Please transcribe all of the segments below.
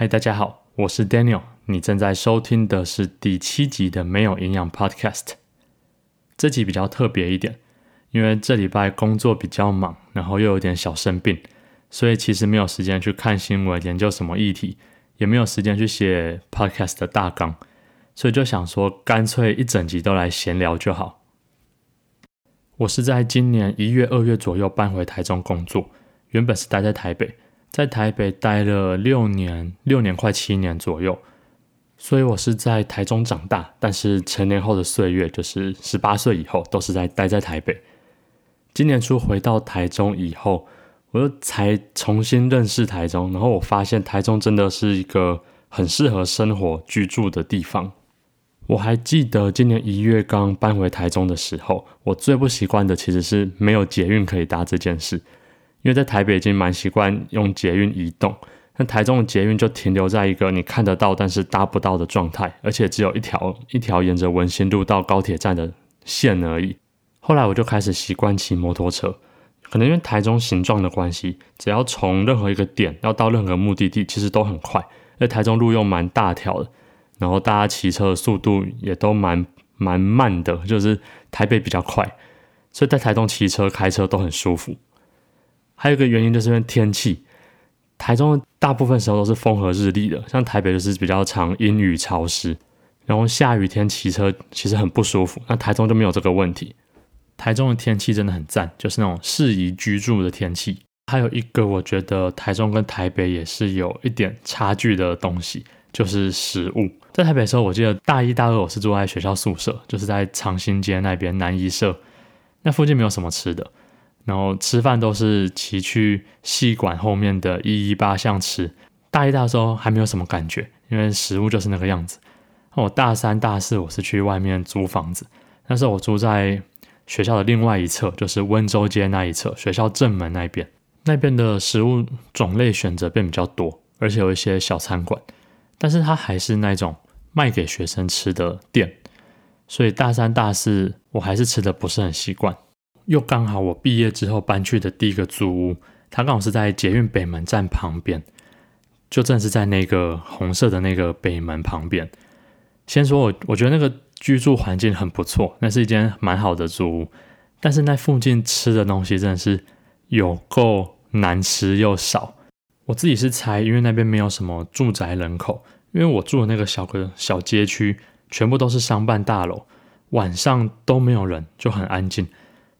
嗨，大家好，我是 Daniel。你正在收听的是第七集的没有营养 Podcast。这集比较特别一点，因为这礼拜工作比较忙，然后又有点小生病，所以其实没有时间去看新闻、研究什么议题，也没有时间去写 Podcast 的大纲，所以就想说，干脆一整集都来闲聊就好。我是在今年一月、二月左右搬回台中工作，原本是待在台北。在台北待了六年，六年快七年左右，所以我是在台中长大，但是成年后的岁月，就是十八岁以后，都是在待在台北。今年初回到台中以后，我又才重新认识台中，然后我发现台中真的是一个很适合生活居住的地方。我还记得今年一月刚搬回台中的时候，我最不习惯的其实是没有捷运可以搭这件事。因为在台北已经蛮习惯用捷运移动，但台中的捷运就停留在一个你看得到但是搭不到的状态，而且只有一条一条沿着文心路到高铁站的线而已。后来我就开始习惯骑摩托车，可能因为台中形状的关系，只要从任何一个点要到任何目的地，其实都很快。而台中路又蛮大条的，然后大家骑车的速度也都蛮蛮慢的，就是台北比较快，所以在台中骑车开车都很舒服。还有一个原因就是因为天气，台中大部分时候都是风和日丽的，像台北就是比较常阴雨潮湿，然后下雨天骑车其实很不舒服。那台中就没有这个问题，台中的天气真的很赞，就是那种适宜居住的天气。还有一个我觉得台中跟台北也是有一点差距的东西，就是食物。在台北的时候，我记得大一大二我是住在学校宿舍，就是在长兴街那边南一社，那附近没有什么吃的。然后吃饭都是骑去戏馆后面的一一八巷吃。大一、大的时候还没有什么感觉，因为食物就是那个样子。我大三、大四我是去外面租房子，但是我住在学校的另外一侧，就是温州街那一侧，学校正门那边。那边的食物种类选择变比较多，而且有一些小餐馆，但是它还是那种卖给学生吃的店，所以大三、大四我还是吃的不是很习惯。又刚好我毕业之后搬去的第一个租屋，它刚好是在捷运北门站旁边，就正是在那个红色的那个北门旁边。先说我，我觉得那个居住环境很不错，那是一间蛮好的租屋。但是那附近吃的东西真的是有够难吃又少。我自己是猜，因为那边没有什么住宅人口，因为我住的那个小个小街区全部都是商办大楼，晚上都没有人，就很安静。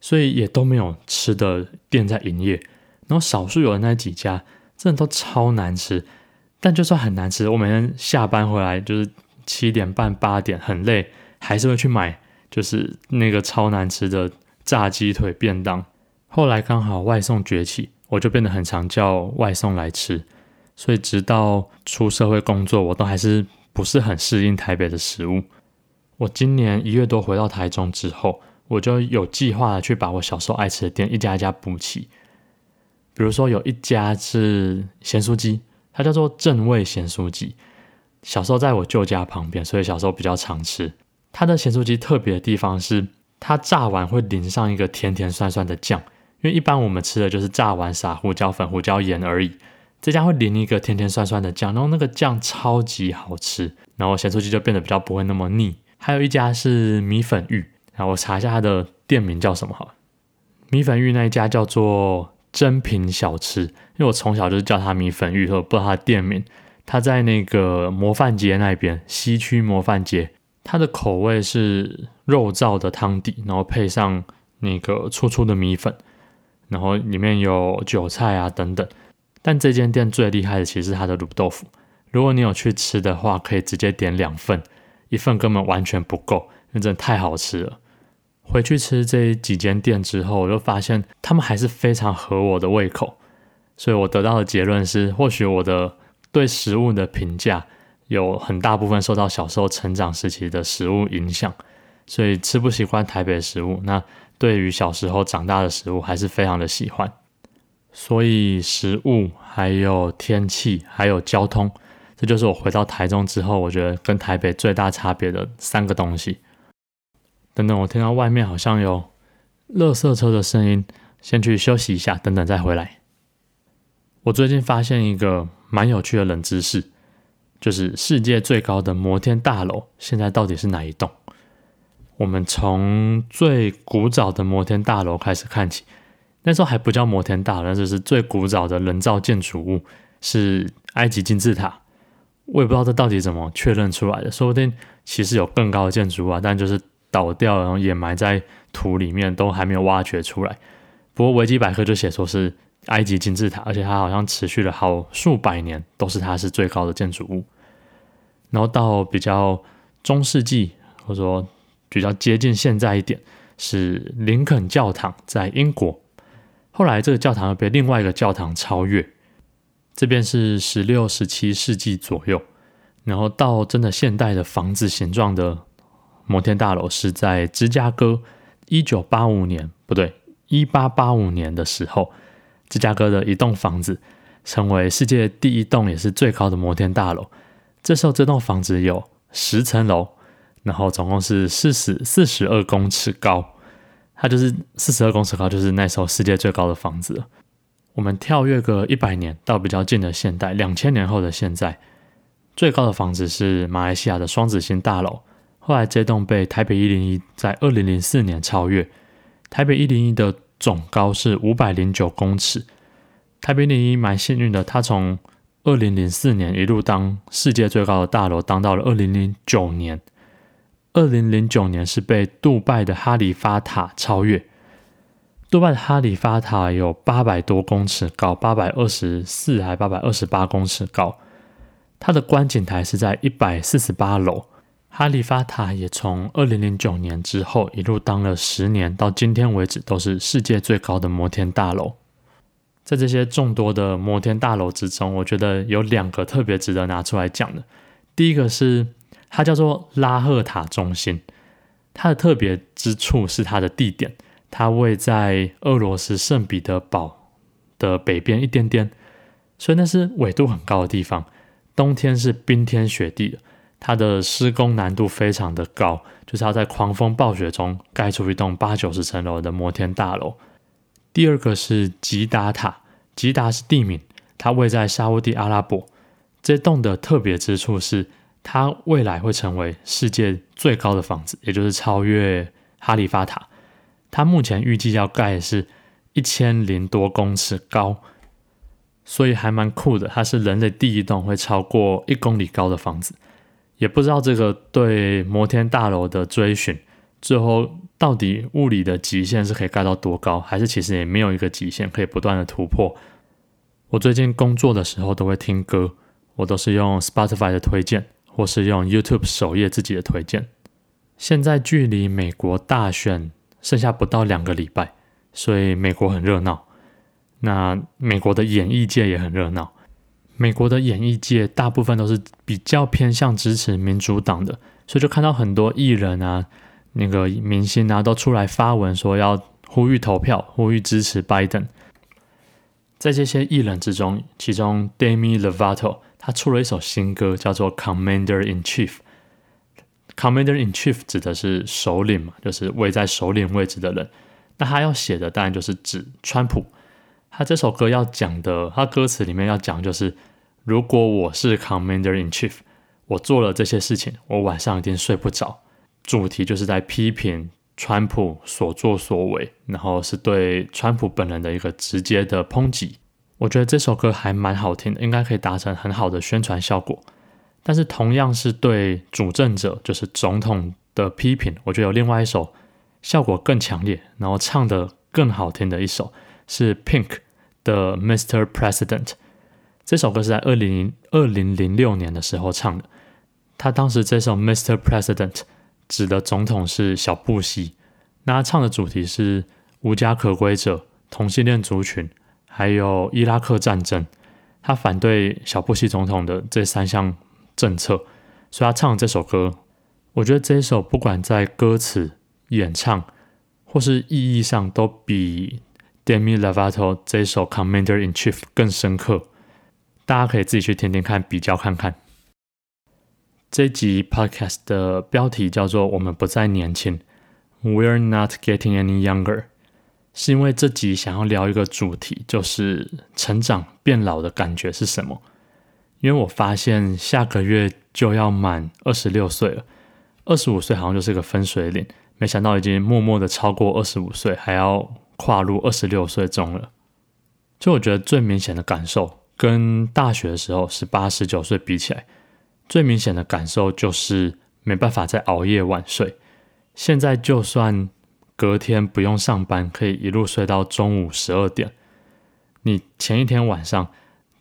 所以也都没有吃的店在营业，然后少数有的那几家真的都超难吃，但就算很难吃，我每天下班回来就是七点半八点很累，还是会去买，就是那个超难吃的炸鸡腿便当。后来刚好外送崛起，我就变得很常叫外送来吃，所以直到出社会工作，我都还是不是很适应台北的食物。我今年一月多回到台中之后。我就有计划的去把我小时候爱吃的店一家一家补齐，比如说有一家是咸酥鸡，它叫做正味咸酥鸡。小时候在我舅家旁边，所以小时候比较常吃。它的咸酥鸡特别的地方是，它炸完会淋上一个甜甜酸酸的酱，因为一般我们吃的就是炸完撒胡椒粉、胡椒盐而已。这家会淋一个甜甜酸酸的酱，然后那个酱超级好吃，然后咸酥鸡就变得比较不会那么腻。还有一家是米粉芋。然后我查一下它的店名叫什么好，米粉玉那一家叫做珍品小吃，因为我从小就是叫它米粉玉，所以我不知道它的店名。它在那个模范街那边，西区模范街。它的口味是肉燥的汤底，然后配上那个粗粗的米粉，然后里面有韭菜啊等等。但这间店最厉害的其实是它的卤豆腐，如果你有去吃的话，可以直接点两份，一份根本完全不够，因为真的太好吃了。回去吃这几间店之后，我就发现他们还是非常合我的胃口，所以我得到的结论是，或许我的对食物的评价有很大部分受到小时候成长时期的食物影响，所以吃不习惯台北食物，那对于小时候长大的食物还是非常的喜欢。所以食物、还有天气、还有交通，这就是我回到台中之后，我觉得跟台北最大差别的三个东西。等等，我听到外面好像有垃圾车的声音，先去休息一下，等等再回来。我最近发现一个蛮有趣的冷知识，就是世界最高的摩天大楼现在到底是哪一栋？我们从最古早的摩天大楼开始看起，那时候还不叫摩天大楼，那就是最古早的人造建筑物，是埃及金字塔。我也不知道这到底怎么确认出来的，说不定其实有更高的建筑物啊，但就是倒掉，然后掩埋在土里面，都还没有挖掘出来。不过维基百科就写说是埃及金字塔，而且它好像持续了好数百年，都是它是最高的建筑物。然后到比较中世纪，或者说比较接近现在一点，是林肯教堂在英国。后来这个教堂又被另外一个教堂超越。这边是十六、十七世纪左右，然后到真的现代的房子形状的摩天大楼是在芝加哥，一九八五年不对，一八八五年的时候，芝加哥的一栋房子成为世界第一栋也是最高的摩天大楼。这时候这栋房子有十层楼，然后总共是四十四十二公尺高，它就是四十二公尺高，就是那时候世界最高的房子。我们跳跃个一百年到比较近的现代，两千年后的现在，最高的房子是马来西亚的双子星大楼。后来这栋被台北一零一在二零零四年超越。台北一零一的总高是五百零九公尺。台北一零一蛮幸运的，它从二零零四年一路当世界最高的大楼，当到了二零零九年。二零零九年是被杜拜的哈利法塔超越。杜拜的哈利法塔有八百多公尺高，八百二十四还八百二十八公尺高。它的观景台是在一百四十八楼。哈利法塔也从二零零九年之后一路当了十年，到今天为止都是世界最高的摩天大楼。在这些众多的摩天大楼之中，我觉得有两个特别值得拿出来讲的。第一个是它叫做拉赫塔中心，它的特别之处是它的地点。它位在俄罗斯圣彼得堡的北边一点点，所以那是纬度很高的地方，冬天是冰天雪地的。它的施工难度非常的高，就是要在狂风暴雪中盖出一栋八九十层楼的摩天大楼。第二个是吉达塔，吉达是地名，它位在沙乌地阿拉伯。这栋的特别之处是，它未来会成为世界最高的房子，也就是超越哈利法塔。它目前预计要盖是一千零多公尺高，所以还蛮酷的。它是人类第一栋会超过一公里高的房子，也不知道这个对摩天大楼的追寻，最后到底物理的极限是可以盖到多高，还是其实也没有一个极限可以不断的突破。我最近工作的时候都会听歌，我都是用 Spotify 的推荐，或是用 YouTube 首页自己的推荐。现在距离美国大选。剩下不到两个礼拜，所以美国很热闹。那美国的演艺界也很热闹。美国的演艺界大部分都是比较偏向支持民主党的，所以就看到很多艺人啊、那个明星啊都出来发文说要呼吁投票、呼吁支持拜登。在这些艺人之中，其中 Demi Lovato 他出了一首新歌，叫做《Commander in Chief》。Commander in Chief 指的是首领嘛，就是位在首领位置的人。那他要写的当然就是指川普。他这首歌要讲的，他歌词里面要讲就是，如果我是 Commander in Chief，我做了这些事情，我晚上一定睡不着。主题就是在批评川普所作所为，然后是对川普本人的一个直接的抨击。我觉得这首歌还蛮好听的，应该可以达成很好的宣传效果。但是同样是对主政者，就是总统的批评，我觉得有另外一首效果更强烈，然后唱得更好听的一首是 Pink 的 Mr. President。这首歌是在二零二零零六年的时候唱的。他当时这首 Mr. President 指的总统是小布希，那他唱的主题是无家可归者、同性恋族群，还有伊拉克战争。他反对小布希总统的这三项。政策，所以他唱这首歌，我觉得这首不管在歌词、演唱或是意义上，都比 Demi Lovato 这首 Commander in Chief 更深刻。大家可以自己去听听看，比较看看。这集 Podcast 的标题叫做“我们不再年轻 ”，We're not getting any younger，是因为这集想要聊一个主题，就是成长变老的感觉是什么。因为我发现下个月就要满二十六岁了，二十五岁好像就是个分水岭，没想到已经默默的超过二十五岁，还要跨入二十六岁中了。就我觉得最明显的感受，跟大学的时候十八、十九岁比起来，最明显的感受就是没办法再熬夜晚睡。现在就算隔天不用上班，可以一路睡到中午十二点，你前一天晚上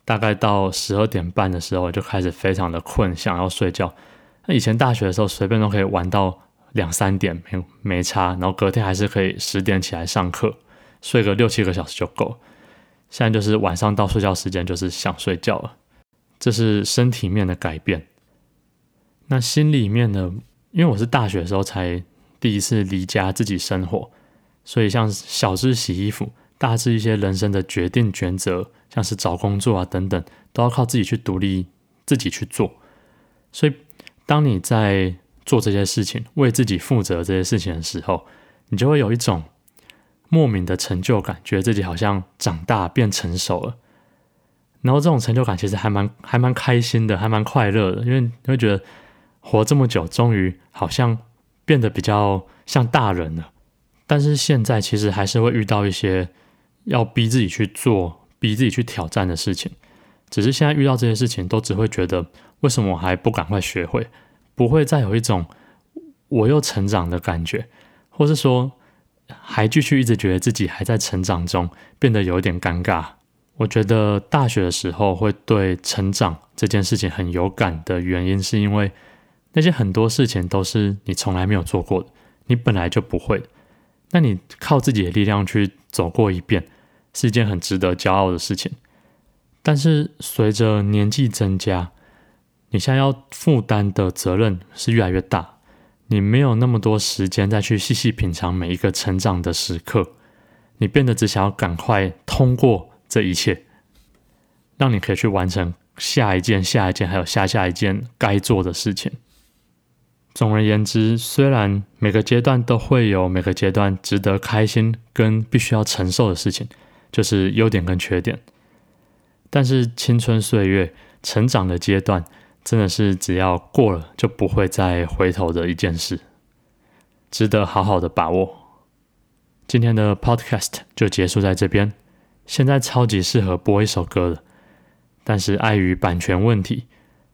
大概到十二点半的时候就开始非常的困，想要睡觉。那以前大学的时候，随便都可以玩到两三点，没没差，然后隔天还是可以十点起来上课，睡个六七个小时就够。现在就是晚上到睡觉时间，就是想睡觉了。这是身体面的改变。那心里面呢？因为我是大学的时候才第一次离家自己生活，所以像小至洗衣服，大至一些人生的决定抉择，像是找工作啊等等，都要靠自己去独立自己去做。所以，当你在做这些事情、为自己负责这些事情的时候，你就会有一种。莫名的成就感，觉得自己好像长大变成熟了，然后这种成就感其实还蛮还蛮开心的，还蛮快乐的，因为你会觉得活这么久，终于好像变得比较像大人了。但是现在其实还是会遇到一些要逼自己去做、逼自己去挑战的事情，只是现在遇到这些事情，都只会觉得为什么我还不赶快学会，不会再有一种我又成长的感觉，或是说。还继续一直觉得自己还在成长中，变得有点尴尬。我觉得大学的时候会对成长这件事情很有感的原因，是因为那些很多事情都是你从来没有做过的，你本来就不会。那你靠自己的力量去走过一遍，是一件很值得骄傲的事情。但是随着年纪增加，你现在要负担的责任是越来越大。你没有那么多时间再去细细品尝每一个成长的时刻，你变得只想要赶快通过这一切，让你可以去完成下一件、下一件，还有下下一件该做的事情。总而言之，虽然每个阶段都会有每个阶段值得开心跟必须要承受的事情，就是优点跟缺点，但是青春岁月、成长的阶段。真的是只要过了就不会再回头的一件事，值得好好的把握。今天的 Podcast 就结束在这边。现在超级适合播一首歌了，但是碍于版权问题，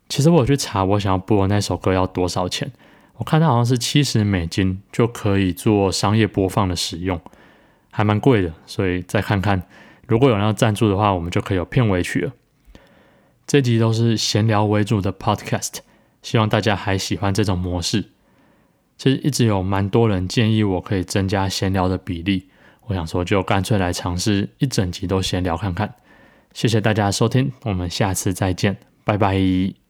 其实我有去查我想要播的那首歌要多少钱。我看它好像是七十美金就可以做商业播放的使用，还蛮贵的。所以再看看，如果有人要赞助的话，我们就可以有片尾曲了。这集都是闲聊为主的 podcast，希望大家还喜欢这种模式。其实一直有蛮多人建议我可以增加闲聊的比例，我想说就干脆来尝试一整集都闲聊看看。谢谢大家收听，我们下次再见，拜拜。